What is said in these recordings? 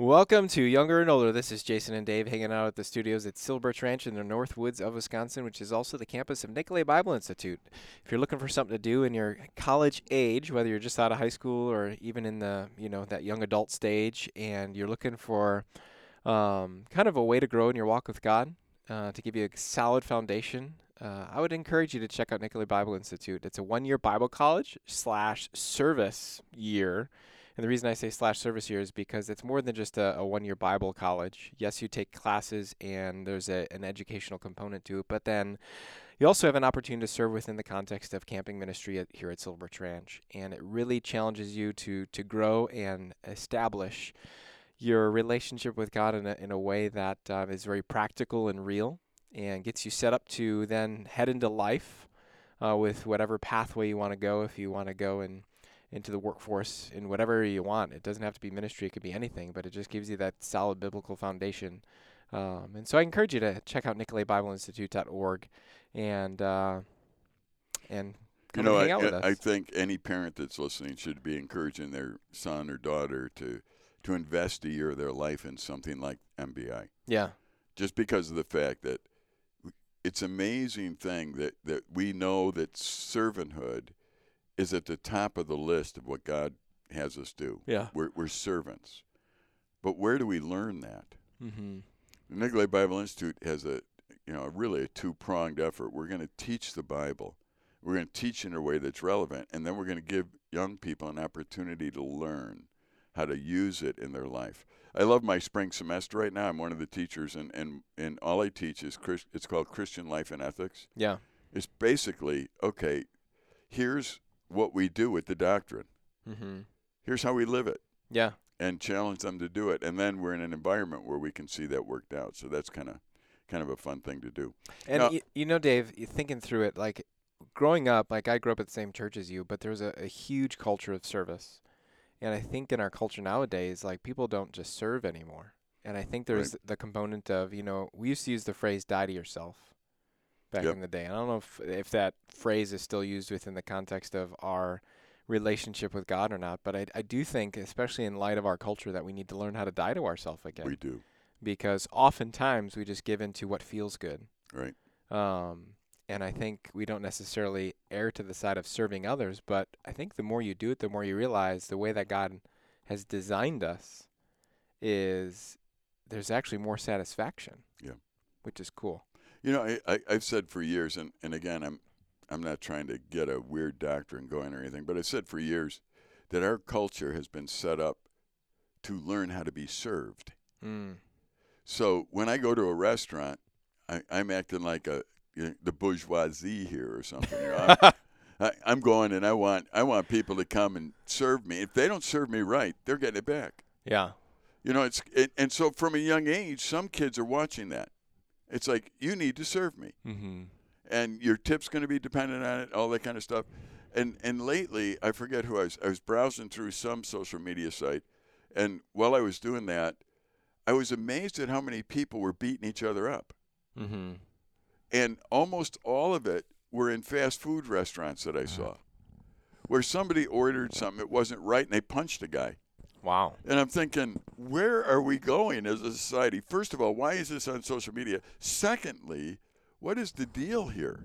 Welcome to Younger and Older. This is Jason and Dave hanging out at the studios at Silver Birch Ranch in the North Woods of Wisconsin, which is also the campus of Nicolet Bible Institute. If you're looking for something to do in your college age, whether you're just out of high school or even in the you know that young adult stage, and you're looking for um, kind of a way to grow in your walk with God, uh, to give you a solid foundation, uh, I would encourage you to check out Nicolet Bible Institute. It's a one-year Bible college slash service year and the reason I say slash service year is because it's more than just a, a one year Bible college. Yes, you take classes and there's a, an educational component to it, but then you also have an opportunity to serve within the context of camping ministry at, here at Silver Ranch. And it really challenges you to, to grow and establish your relationship with God in a, in a way that uh, is very practical and real and gets you set up to then head into life uh, with whatever pathway you want to go. If you want to go and into the workforce in whatever you want. It doesn't have to be ministry; it could be anything, but it just gives you that solid biblical foundation. Um, and so I encourage you to check out NicoletBibleInstitute.org and uh, and you know, I, I, think any parent that's listening should be encouraging their son or daughter to to invest a year of their life in something like NBI. Yeah. Just because of the fact that it's amazing thing that, that we know that servanthood is at the top of the list of what God has us do. Yeah. We're, we're servants. But where do we learn that? Mm-hmm. The Nicolet Bible Institute has a, you know, really a two pronged effort. We're going to teach the Bible. We're going to teach in a way that's relevant, and then we're going to give young people an opportunity to learn how to use it in their life. I love my spring semester right now. I'm one of the teachers, and, and, and all I teach is Christ, it's called Christian Life and Ethics. Yeah. It's basically okay. Here's what we do with the doctrine. Mm-hmm. Here's how we live it. Yeah. And challenge them to do it, and then we're in an environment where we can see that worked out. So that's kind of kind of a fun thing to do. And now, y- you know, Dave, thinking through it, like growing up, like I grew up at the same church as you, but there was a, a huge culture of service. And I think in our culture nowadays, like people don't just serve anymore. And I think there's right. the component of, you know, we used to use the phrase die to yourself back yep. in the day. I don't know if if that phrase is still used within the context of our relationship with God or not, but I I do think, especially in light of our culture, that we need to learn how to die to ourselves again. We do. Because oftentimes we just give in to what feels good. Right. Um, and I think we don't necessarily err to the side of serving others, but I think the more you do it, the more you realize the way that God has designed us is there's actually more satisfaction. Yeah. Which is cool. You know, I, I, have said for years, and, and again, I'm I'm not trying to get a weird doctrine going or anything, but I've said for years that our culture has been set up to learn how to be served. Mm. So when I go to a restaurant, I, am acting like a you know, the bourgeoisie here or something. You know, I'm, I, I'm going and I want I want people to come and serve me. If they don't serve me right, they're getting it back. Yeah. You know, it's it, and so from a young age, some kids are watching that. It's like you need to serve me, mm-hmm. and your tip's going to be dependent on it, all that kind of stuff. And and lately, I forget who I was. I was browsing through some social media site, and while I was doing that, I was amazed at how many people were beating each other up. Mm-hmm. And almost all of it were in fast food restaurants that I saw, where somebody ordered something it wasn't right, and they punched a guy. Wow. And I'm thinking, where are we going as a society? First of all, why is this on social media? Secondly, what is the deal here?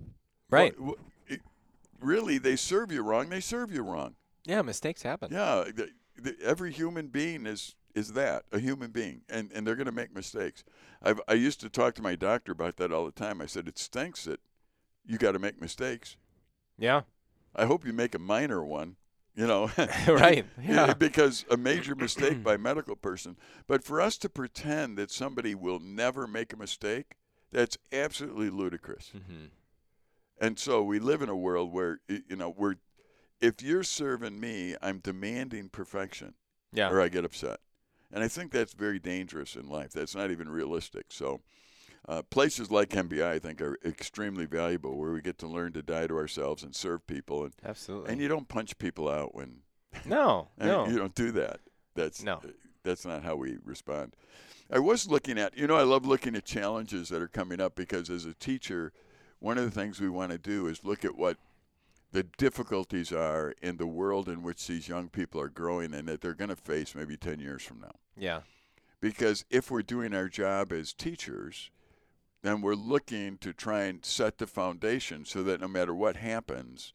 Right. What, what, it, really, they serve you wrong. They serve you wrong. Yeah, mistakes happen. Yeah, the, the, every human being is is that a human being, and and they're going to make mistakes. I've, I used to talk to my doctor about that all the time. I said it stinks that you got to make mistakes. Yeah. I hope you make a minor one you know right yeah. because a major mistake by a medical person. But for us to pretend that somebody will never make a mistake that's absolutely ludicrous. Mm-hmm. and so we live in a world where you know we're if you're serving me i'm demanding perfection yeah. or i get upset. And i think that's very dangerous in life. That's not even realistic. So uh, places like NBI, I think, are extremely valuable, where we get to learn to die to ourselves and serve people. And absolutely, and you don't punch people out when no, no, you don't do that. That's no, that's not how we respond. I was looking at, you know, I love looking at challenges that are coming up because as a teacher, one of the things we want to do is look at what the difficulties are in the world in which these young people are growing and that they're going to face maybe 10 years from now. Yeah. Because if we're doing our job as teachers, then we're looking to try and set the foundation so that no matter what happens,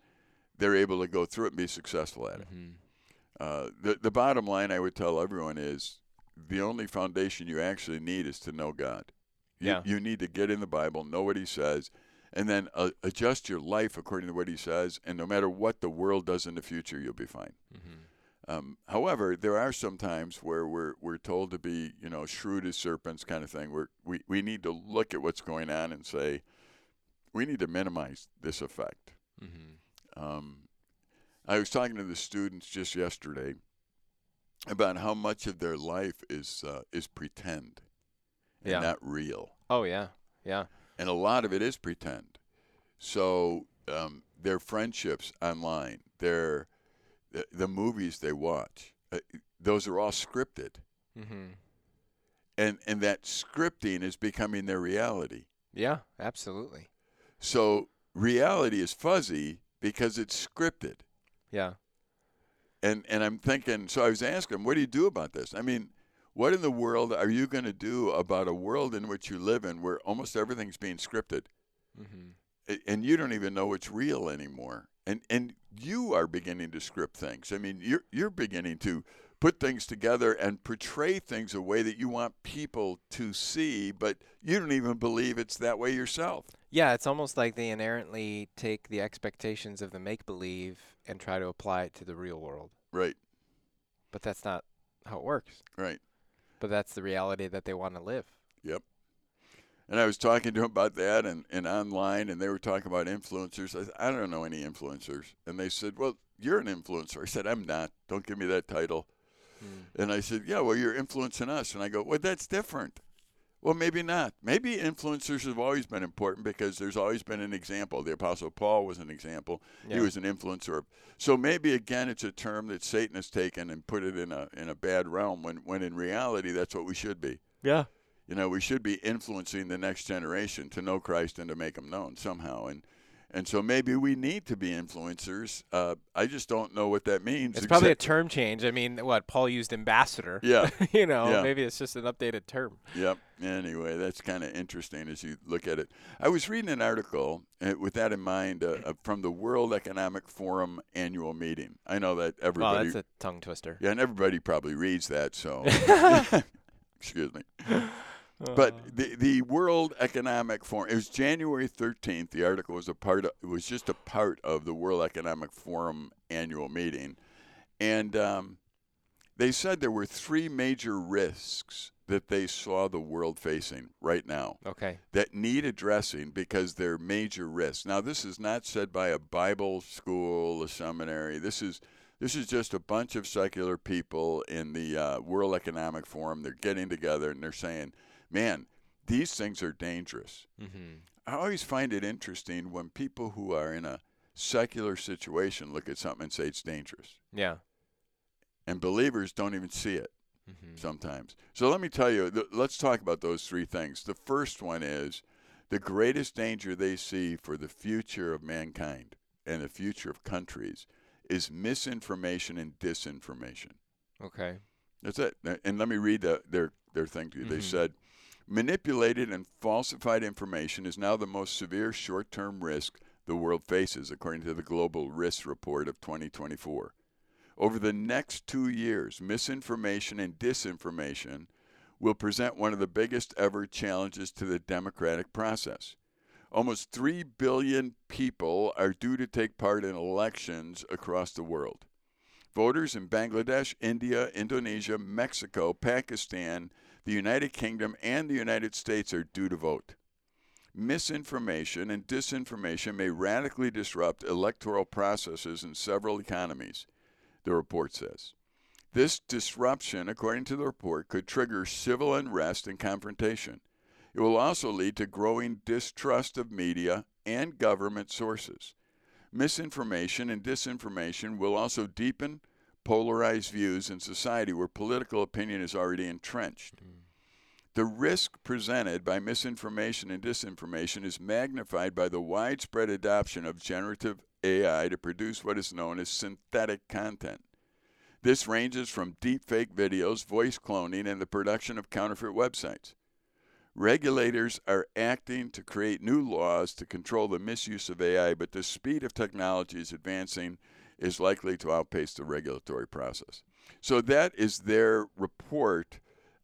they're able to go through it and be successful at it. Mhm. Uh, the the bottom line I would tell everyone is the only foundation you actually need is to know God. You, Yeah. you need to get in the Bible, know what He says, and then uh, adjust your life according to what He says. And no matter what the world does in the future, you'll be fine. Mhm. Um, however, there are some times where we're we're told to be, you know, shrewd as serpents, kind of thing. Where we we need to look at what's going on and say, we need to minimize this effect. Mhm. Um, I was talking to the students just yesterday about how much of their life is uh, is pretend and Yeah. not real, Oh yeah. Yeah. and a lot of it is pretend. So um, their friendships online, their the, the movies they watch, uh, those are all scripted, Mhm. and and that scripting is becoming their reality. Yeah. Absolutely. So reality is fuzzy because it's scripted. Yeah. and and I'm thinking. So I was asking him, "What do you do about this?" I mean, what in the world are you going to do about a world in which you live in, where almost everything's being scripted, Mhm. and you don't even know what's real anymore? And and you are beginning to script things. I mean, you're you're beginning to put things together and portray things a way that you want people to see, but you don't even believe it's that way yourself. Yeah, it's almost like they inherently take the expectations of the make believe and try to apply it to the real world. Right, But that's not how it works. right. But that's the reality that they want to live. Yep. And I was talking to them about that and, and online, and they were talking about influencers. I said, I don't know any influencers. And they said, Well, you're an influencer. I said, I'm not. Don't give me that title. Hmm. And I said, Yeah, well, you're influencing us. And I go, Well, that's different. Well, maybe not. Maybe influencers have always been important because there's always been an example. The Apostle Paul was an example. He was an influencer. So maybe again, it's a term that Satan has taken and put it in a in a bad realm. When when in reality, that's what we should be. Yeah. You know, we should be influencing the next generation to know Christ and to make Him known somehow. And and so maybe we need to be influencers. Uh, I just don't know what that means. It's probably a term change. I mean, what Paul used ambassador. yeah. you know, Yeah. maybe it's just an updated term. Yep. Anyway, that's kind of interesting as you look at it. I was reading an article uh, with that in mind uh, uh, from the World Economic Forum annual meeting. I know that everybody, that's a tongue twister. yeah, and everybody probably reads that. So, excuse me. Uh, But the the World Economic Forum. It was January thirteenth. The article was a part. Of, it was just a part of the World Economic Forum annual meeting, and um, they said there were three major risks that they saw the world facing right now okay. that need addressing because they're major risks. Now, this is not said by a Bible school, a seminary. This is this is just a bunch of secular people in the uh, World Economic Forum. They're getting together and they're saying, "Man, these things are dangerous." Mm-hmm. I always find it interesting when people who are in a secular situation look at something and say it's dangerous, Yeah. and believers don't even see it Mm-hmm. sometimes. So let me tell you, th- let's talk about those three things. The first one is the greatest danger they see for the future of mankind and the future of countries is misinformation and disinformation. Okay. That's it. And let me read the, their their thing to you. They Mhm. said, manipulated and falsified information is now the most severe short-term risk the world faces, according to the Global Risk Report of 2024. Over the next two years, misinformation and disinformation will present one of the biggest ever challenges to the democratic process. Almost 3 billion people are due to take part in elections across the world. Voters in Bangladesh, India, Indonesia, Mexico, Pakistan, the United Kingdom, and the United States are due to vote. Misinformation and disinformation may radically disrupt electoral processes in several economies, the report says. This disruption, according to the report, could trigger civil unrest and confrontation. It will also lead to growing distrust of media and government sources. Misinformation and disinformation will also deepen polarized views in society where political opinion is already entrenched. Hmm. The risk presented by misinformation and disinformation is magnified by the widespread adoption of generative AI to produce what is known as synthetic content. This ranges from deepfake videos, voice cloning, and the production of counterfeit websites. Regulators are acting to create new laws to control the misuse of AI, but the speed of technology is advancing is likely to outpace the regulatory process. So that is their report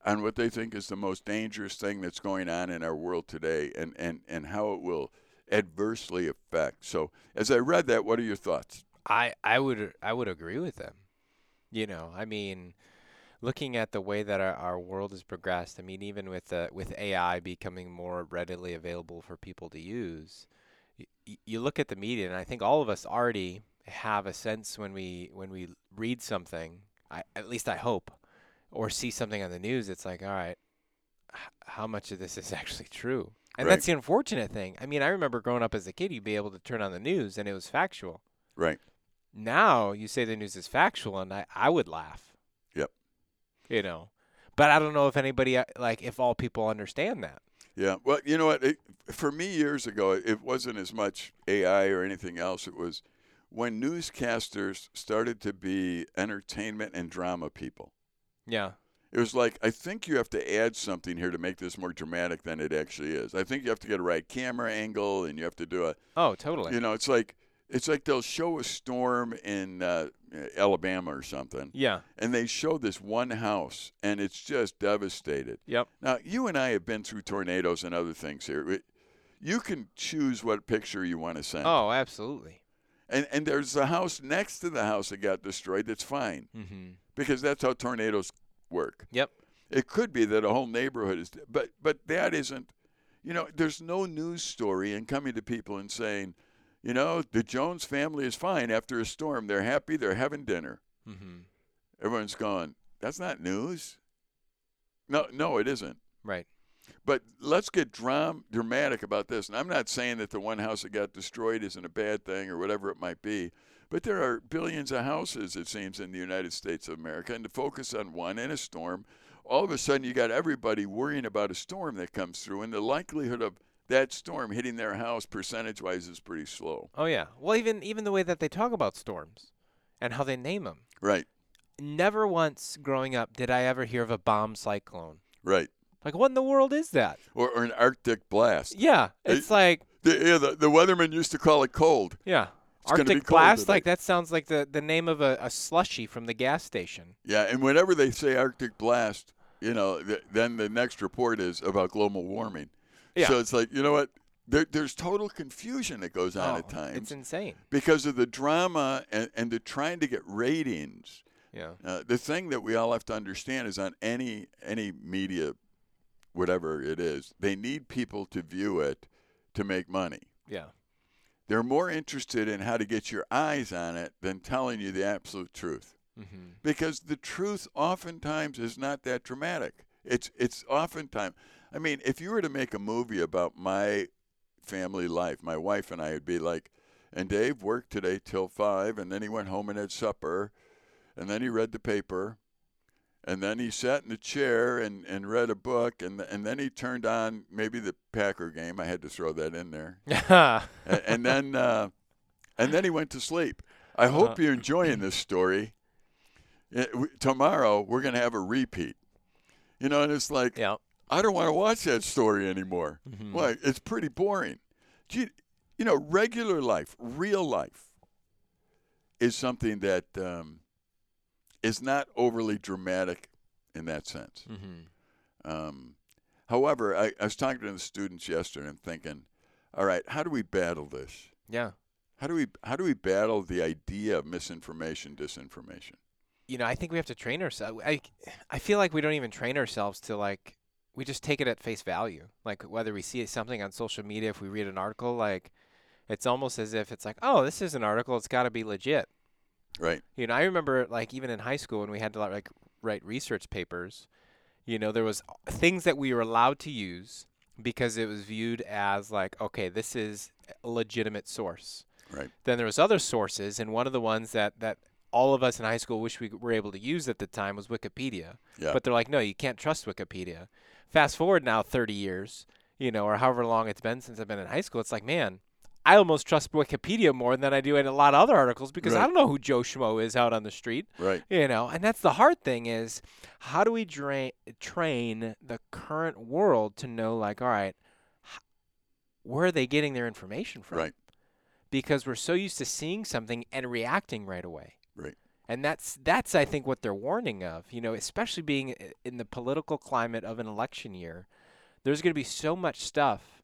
on what they think is the most dangerous thing that's going on in our world today and, and, and how it will adversely affect. So as I read that, what are your thoughts? I I would I would agree with them. You know, I mean, looking at the way that our, our world has progressed, I mean, even with with AI becoming more readily available for people to use, y- you look at the media, and I think all of us already have a sense when we when we read something. I, at least I hope, or see something on the news. It's like, all right, h- how much of this is actually true? And Right. that's the unfortunate thing. I mean, I remember growing up as a kid, you'd be able to turn on the news and it was factual. Right. Now you say the news is factual, and I, I would laugh. Yep. You know, but I don't know if anybody uh, like if all people understand that. Yeah. Well, you know what? It, for me, years ago, it wasn't as much AI or anything else. It was when newscasters started to be entertainment and drama people. Yeah. It was like, I think you have to add something here to make this more dramatic than it actually is. I think you have to get a right camera angle and you have to do a, Oh, totally. you know, it's like, it's like they'll show a storm in uh, Alabama or something, yeah. and they show this one house, and it's just devastated. Yep. Now, you and I have been through tornadoes and other things here. It- You can choose what picture you want to send. Oh, absolutely. And, and there's a house next to the house that got destroyed that's fine Mm-hmm. because that's how tornadoes work. Yep. It could be that a whole neighborhood is, but but that isn't. You know, there's no news story in coming to people and saying, you know, the Jones family is fine after a storm. They're happy. They're having dinner. Mm-hmm. Everyone's gone. That's not news. No, no, it isn't. Right. But let's get dram- dramatic about this. And I'm not saying that the one house that got destroyed isn't a bad thing or whatever it might be. But there are billions of houses, it seems, in the United States of America. And to focus on one in a storm, all of a sudden you got everybody worrying about a storm that comes through. And the likelihood of that storm hitting their house percentage wise is pretty slow. Oh yeah. Well, even even the way that they talk about storms and how they name them. Right, Never once growing up did I ever hear of a bomb cyclone. right. Like, what in the world is that? Or, or an Arctic blast. Yeah, it's like The, yeah, the, the weathermen used to call it cold. yeah, It's Arctic blast. Like that sounds like the the name of a, a slushy from the gas station. Yeah, and whenever they say Arctic blast, you know, th- then the next report is about global warming. Yeah. So it's like, you know what? There, there's total confusion that goes on Oh, at times It's insane. because of the drama and, and the trying to get ratings. Yeah. Uh, the thing that we all have to understand is on any any media, whatever it is, they need people to view it to make money. Yeah. They're more interested in how to get your eyes on it than telling you the absolute truth. Mm-hmm. because the truth oftentimes is not that dramatic. It's it's oftentimes. I mean, if you were to make a movie about my family life, my wife and I would be like, and Dave worked today till five, and then he went home and had supper, and then he read the paper, and then he sat in the chair and, and read a book, and and then he turned on maybe the Packer game. I had to throw that in there, and, and then uh, and then he went to sleep. I hope you're enjoying this story. Uh, we- Tomorrow we're going to have a repeat. You know, and it's like yeah. I don't want to watch that story anymore. Mhm. Why? It's pretty boring. Gee, you know, regular life, real life, is something that um, is not overly dramatic in that sense. Mm-hmm. Um, however, I, I was talking to the students yesterday and thinking, all right, how do we battle this? Yeah. How do we how do we battle the idea of misinformation, disinformation? You know, I think we have to train ourselves. I I feel like we don't even train ourselves to like we just take it at face value. Like whether we see something on social media, if we read an article, like it's almost as if it's like, oh, this is an article. It's got to be legit. Right. You know, I remember like even in high school when we had to like write research papers, you know, there was things that we were allowed to use because it was viewed as like, okay, this is a legitimate source. Right. Then there was other sources, and one of the ones that that all of us in high school wish we were able to use at the time was Wikipedia. Yeah. But they're like, no, you can't trust Wikipedia. Fast forward now 30 years, you know, or however long it's been since I've been in high school, it's like, man, I almost trust Wikipedia more than I do in a lot of other articles because I don't know who Joe Schmo is out on the street. Right. You know, and that's the hard thing is how do we dra- train the current world to know, like, all right, where are they getting their information from? Right. Because we're so used to seeing something and reacting right away. Right. And that's that's I think what they're warning of. You know, especially being uh, in the political climate of an election year, there's going to be so much stuff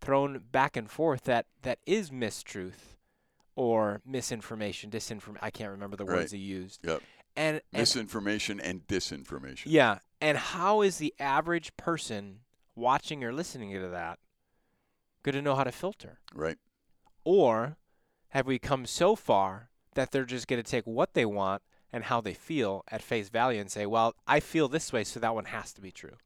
thrown back and forth that that is mistruth or misinformation, disinformation. I can't remember the Right. words he used. Yep. And, and Misinformation and disinformation. yeah, and how is the average person watching or listening to that going to know how to filter? Right. Or have we come so far that they're just going to take what they want and how they feel at face value and say, well, I feel this way, so that one has to be true?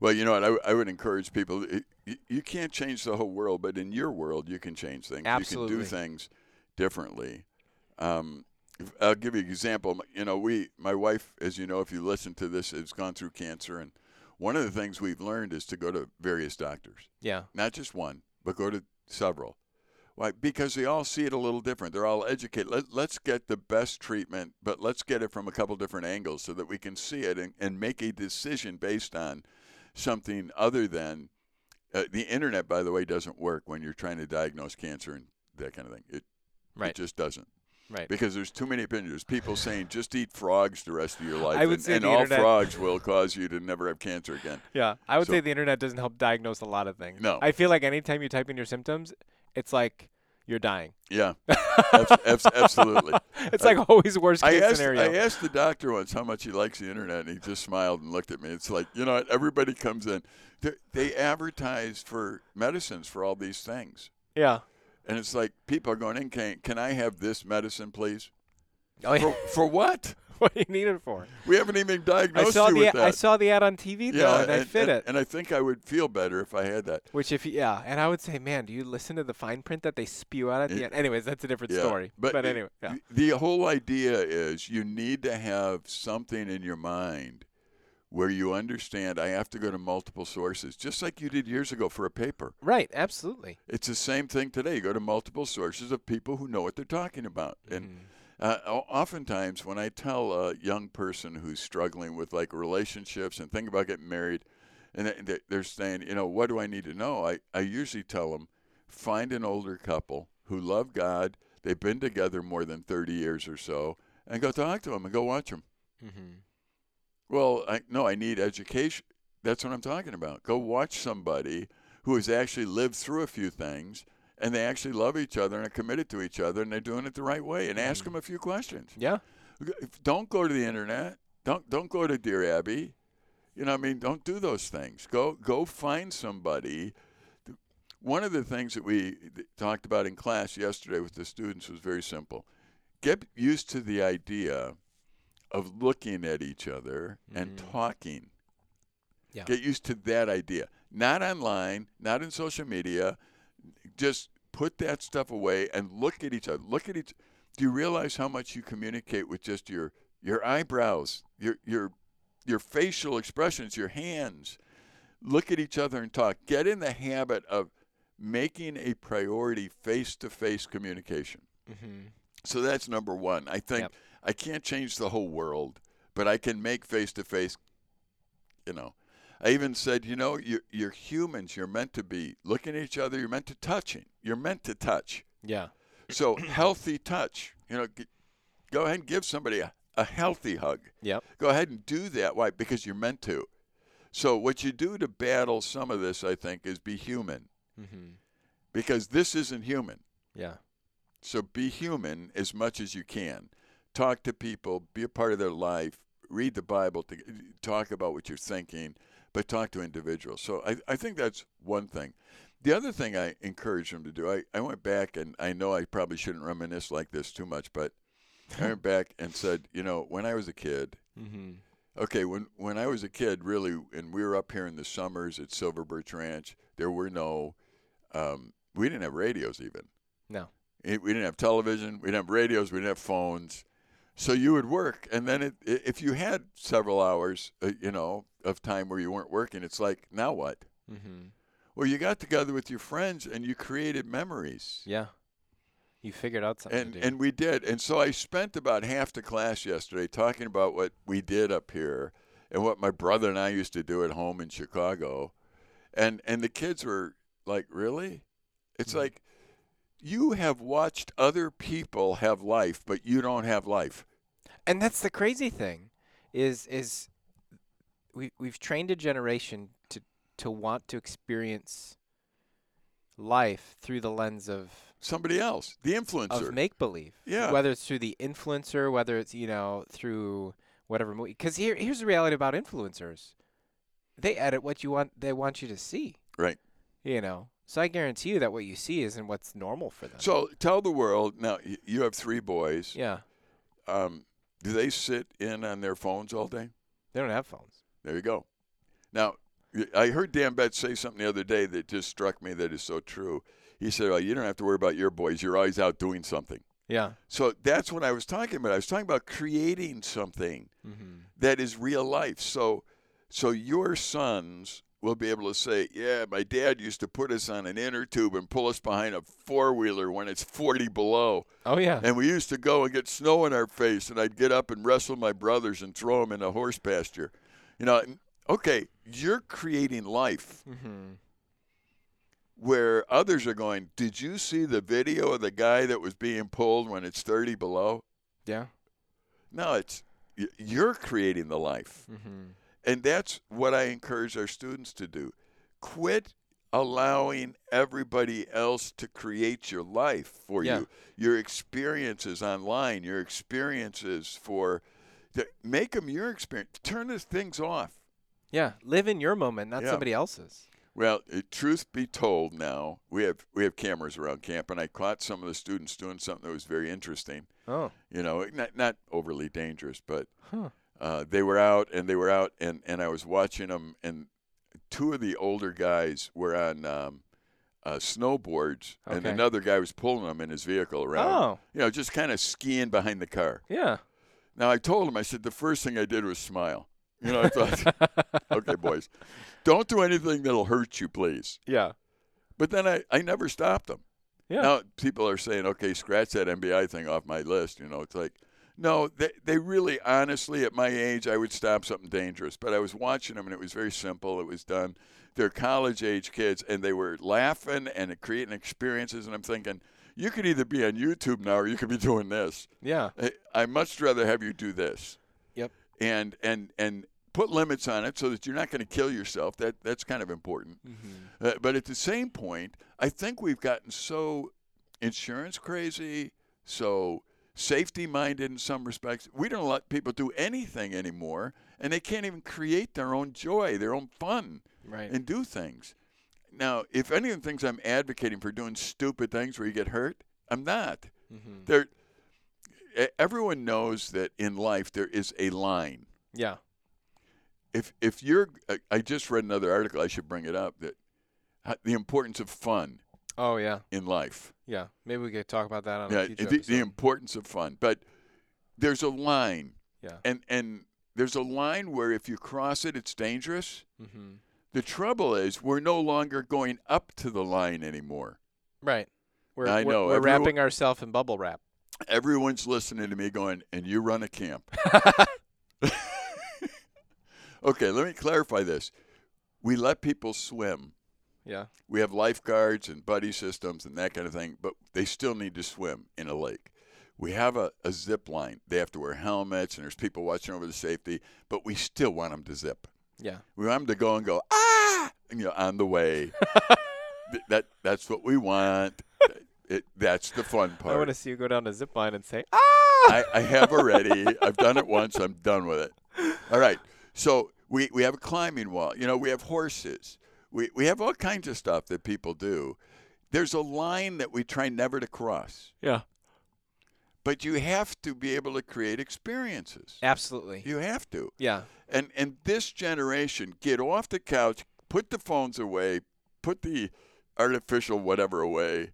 Well, you know what? I, I would encourage people. It, you, you can't change the whole world, but in your world, you can change things. You can do things differently. Um, I'll give you an example. You know, we, my wife, as you know, if you listen to this, has gone through cancer, and one of the things we've learned is to go to various doctors, Yeah. not just one, but go to several. Why? Because they all see it a little different. They're all educated. Let, let's get the best treatment, but let's get it from a couple different angles so that we can see it and, and make a decision based on something other than uh, the internet. By the way, doesn't work when you're trying to diagnose cancer and that kind of thing. It Right. it just doesn't Right. because there's too many opinions. There's people saying just eat frogs the rest of your life, I would and, say and all internet- frogs will cause you to never have cancer again. Yeah. I would So- say the internet doesn't help diagnose a lot of things. No. I feel like anytime you type in your symptoms, it's like you're dying. Yeah, abs- abs- absolutely. it's like always worst I case asked, scenario. I asked the doctor once how much he likes the internet, and he just smiled and looked at me. It's like, you know, what? everybody comes in. They, they advertise for medicines for all these things. yeah. And it's like, people are going in, can, can I have this medicine, please? Oh, yeah. For, for what? what do you need it for? We haven't even I diagnosed saw you the with that. I saw the ad on TV though, yeah, and, I fit and, it. And I think I would feel better if I had that. Which if yeah, and I would say, man, do you listen to the fine print that they spew out at the end? Anyways, that's a different Yeah, story. but But, it- anyway, yeah. The whole idea is you need to have something in your mind where you understand I have to go to multiple sources, just like you did years ago for a paper. Right, absolutely. It's the same thing today. You go to multiple sources of people who know what they're talking about. And Mhm. Uh, oftentimes, when I tell a young person who's struggling with like relationships and think about getting married, and they- they- they're saying, you know, what do I need to know? I, I usually tell them, find an older couple who love God, they've been together more than 30 years or so, and go talk to them and go watch them. Mhm. Well, I, no, I need education. That's what I'm talking about. Go watch somebody who has actually lived through a few things and they actually love each other and are committed to each other and they're doing it the right way and ask them a few questions. Yeah. Don't go to the internet. Don't don't go to Dear Abby. You know, what I mean, don't do those things. Go go find somebody. One of the things that we talked about in class yesterday with the students was very simple. Get used to the idea of looking at each other and Mhm. talking. Yeah. Get used to that idea. Not online, not in social media. Just put that stuff away and look at each other. Look at each. Do you realize how much you communicate with just your your eyebrows, your your your facial expressions, your hands? Look at each other and talk. Get in the habit of making a priority face-to-face communication. Mhm. So that's number one. I think Yep. I can't change the whole world, but I can make face to face. You know, I even said, you know, you're, you're humans. You're meant to be looking at each other. You're meant to touching. You're meant to touch. Yeah. So healthy touch. You know, g- go ahead and give somebody a, a healthy hug. Yep. Go ahead and do that. Why? Because you're meant to. So what you do to battle some of this, I think, is be human. Mhm. Because this isn't human. Yeah. So be human as much as you can. Talk to people, be a part of their life, read the Bible, to, talk about what you're thinking, but talk to individuals. So I, I think that's one thing. The other thing I encourage them to do, I, I went back and I know I probably shouldn't reminisce like this too much, but I went back and said, you know, when I was a kid, Mhm. okay, when, when I was a kid, really, and we were up here in the summers at Silver Birch Ranch, there were no, um, we didn't have radios even. No. It- we didn't have television, we didn't have radios, we didn't have phones. So you would work, and then it, if you had several hours, uh, you know, of time where you weren't working, it's like now what? Mhm. Well, you got together with your friends and you created memories. Yeah. You figured out something And and we did. And so I spent about half the class yesterday talking about what we did up here and what my brother and I used to do at home in Chicago. And and the kids were like, "Really?" It's Mhm. like you have watched other people have life, but you don't have life. And that's the crazy thing is is we we've trained a generation to to want to experience life through the lens of Somebody else, the influencer. of make believe. Yeah. Whether it's through the influencer, whether it's you know through whatever movie. Because here here's the reality about influencers. They edit what you want. They want you to see. Right. You know. So I guarantee you that what you see isn't what's normal for them. so tell the world now. You have three boys. yeah. Um, do they sit in on their phones all day? They don't have phones. There you go. Now, I heard Dan Betts say something the other day that just struck me that is so true. He said, well, you don't have to worry about your boys. You're always out doing something. Yeah. So that's what I was talking about. I was talking about creating something Mm-hmm. that is real life. So, so your sons will be able to say, yeah, my dad used to put us on an inner tube and pull us behind a four wheeler when it's 40 below. Oh yeah. And we used to go and get snow in our face, and I'd get up and wrestle my brothers and throw them in a horse pasture. You know, okay, you're creating life mm-hmm. where others are going, Did you see the video of the guy that was being pulled when it's 30 below? Yeah. No, it's you're creating the life. Mm-hmm. And that's what I encourage our students to do. Quit allowing everybody else to create your life for Yeah. you. Your experiences online, your experiences for make them your experience. Turn those things off. Yeah. Live in your moment, not Yeah. somebody else's. Well, truth be told, now we have we have cameras around camp, and I caught some of the students doing something that was very interesting. Oh. You know, not not overly dangerous, but Huh. Uh, they were out and they were out and, and I was watching them and two of the older guys were on um, uh, snowboards and Okay. another guy was pulling them in his vehicle around. Oh. You know, just kind of skiing behind the car. Yeah. Now I told him, I said the first thing I did was smile. You know, I thought, okay, boys, don't do anything that'll hurt you, please. Yeah. But then I, I never stopped them. Yeah. Now people are saying, okay, scratch that NBI thing off my list. You know, it's like, no, they they really, honestly, at my age, I would stop something dangerous. But I was watching them, and it was very simple. It was done. They're college age kids, and they were laughing and creating experiences. And I'm thinking, you could either be on YouTube now, or you could be doing this. Yeah. I, I much rather have you do this. Yep. And and and put limits on it so that you're not going to kill yourself. That that's kind of important. Mm-hmm. Uh, but at the same point, I think we've gotten so insurance crazy, so safety minded in some respects. We don't let people do anything anymore, and they can't even create their own joy, their own fun, Right. and do things. Now, if any of the things I'm advocating for doing stupid things where you get hurt, I'm not. mm-hmm. There, everyone knows that in life there is a line Yeah. if if you're I- I just read another article I should bring it up that uh, the importance of fun Oh yeah. in life Yeah. Maybe we could talk about that on yeah a future the, the importance of fun but there's a line Yeah. and and there's a line where if you cross it it's dangerous mm-hmm. the trouble is we're no longer going up to the line anymore Right. We're, I we're- know, We're, everyone- wrapping ourselves in bubble wrap. everyone's listening to me going and you run a camp okay let me clarify this we let people swim yeah. we have lifeguards and buddy systems and that kind of thing, but they still need to swim in a lake. We have a, a zip line. They have to wear helmets and there's people watching over the safety, but we still want them to zip. Yeah. We want them to go and go, ah, and, you know, on the way. That That's what we want. It, that's the fun part. I want to see you go down a zip line and say, ah. I, I have already. I've done it once. I'm done with it. All right. So we, we have a climbing wall. You know, we have horses. We, we have all kinds of stuff that people do. There's a line that we try never to cross, Yeah. but you have to be able to create experiences. Absolutely. You have to. Yeah. And and this generation, get off the couch, put the phones away, put the artificial whatever away,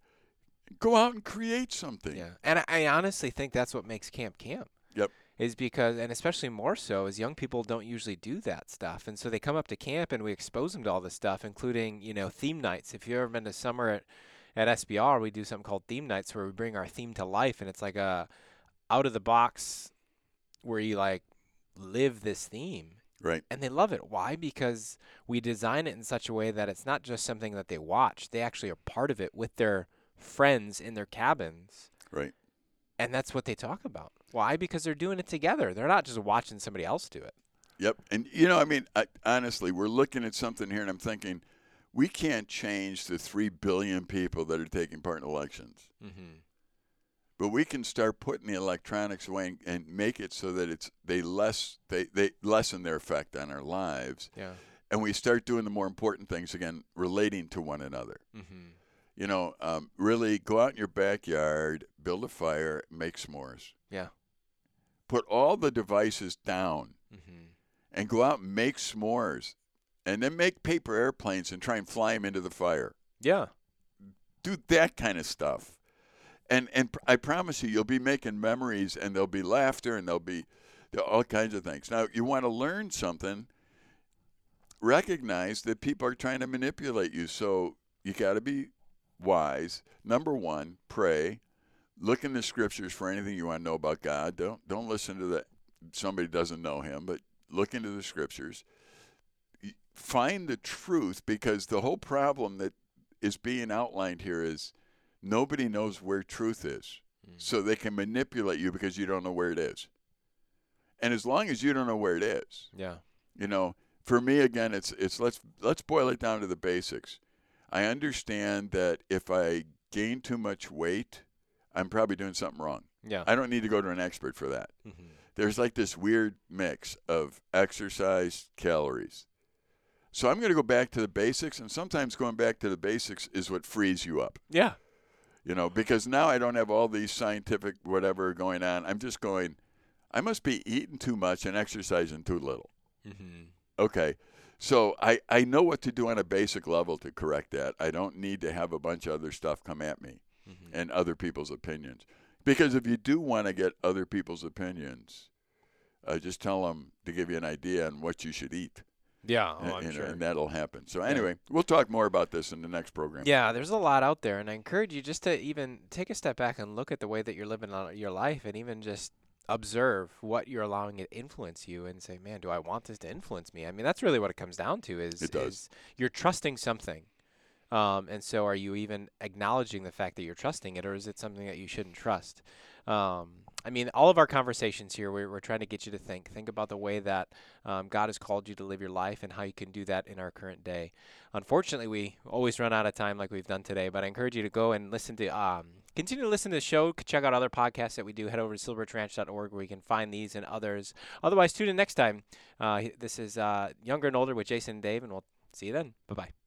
go out and create something. Yeah. And I, I honestly think that's what makes camp camp. Yep. Is because, and especially more so, is young people don't usually do that stuff, and so they come up to camp and we expose them to all this stuff, including you know theme nights. If you've ever been to summer at at SBR, we do something called theme nights where we bring our theme to life, and it's like a out of the box where you like live this theme Right. and they love it. Why? Because we design it in such a way that it's not just something that they watch; they actually are part of it with their friends in their cabins, Right. And that's what they talk about. Why? Because they're doing it together. They're not just watching somebody else do it. Yep. And you know, I mean, I, honestly, we're looking at something here, and I'm thinking, we can't change the three billion people that are taking part in elections, Mm-hmm. but we can start putting the electronics away and, and make it so that it's they less they they lessen their effect on our lives, Yeah. and we start doing the more important things again, relating to one another. Mm-hmm. You know, um, really go out in your backyard, build a fire, make s'mores. Yeah. Put all the devices down Mm-hmm. and go out and make s'mores and then make paper airplanes and try and fly them into the fire. Yeah. Do that kind of stuff. And and pr- I promise you you'll be making memories and there'll be laughter and there'll be all kinds of things. Now, you want to learn something, recognize that people are trying to manipulate you. So you got to be wise. Number 1, pray. Look in the scriptures for anything you want to know about God. Don't don't listen to that somebody doesn't know him, but look into the scriptures. Find the truth because the whole problem that is being outlined here is nobody knows where truth is. Mm. So they can manipulate you because you don't know where it is. And as long as you don't know where it is, Yeah. you know, for me again it's it's let's let's boil it down to the basics. I understand that if I gain too much weight, I'm probably doing something wrong. Yeah. I don't need to go to an expert for that mm-hmm. there's like this weird mix of exercise calories. So I'm going to go back to the basics, and sometimes going back to the basics is what frees you up, Yeah. you know, because now I don't have all these scientific whatever going on. I'm just going, I must be eating too much and exercising too little. Mm-hmm. Okay. So I, I know what to do on a basic level to correct that. I don't need to have a bunch of other stuff come at me Mm-hmm. and other people's opinions. Because if you do want to get other people's opinions, uh, just tell them to give you an idea on what you should eat, Yeah. Oh, and, I'm and- sure. and that'll happen. So anyway, we'll talk more about this in the next program. Yeah, there's a lot out there, and I encourage you just to even take a step back and look at the way that you're living your life, and even just observe what you're allowing it to influence you, and say, "Man, do I want this to influence me?" I mean, that's really what it comes down to. Is It does. is you're trusting something, um, and so are you even acknowledging the fact that you're trusting it, or is it something that you shouldn't trust? Um, I mean, all of our conversations here, we're, we're trying to get you to think. Think about the way that um, God has called you to live your life and how you can do that in our current day. Unfortunately, we always run out of time like we've done today, but I encourage you to go and listen to, um, continue to listen to the show. Check out other podcasts that we do. Head over to silverbirchranch.org where you can find these and others. Otherwise, tune in next time. Uh, this is uh, Younger and Older with Jason and Dave, and we'll see you then. Bye bye.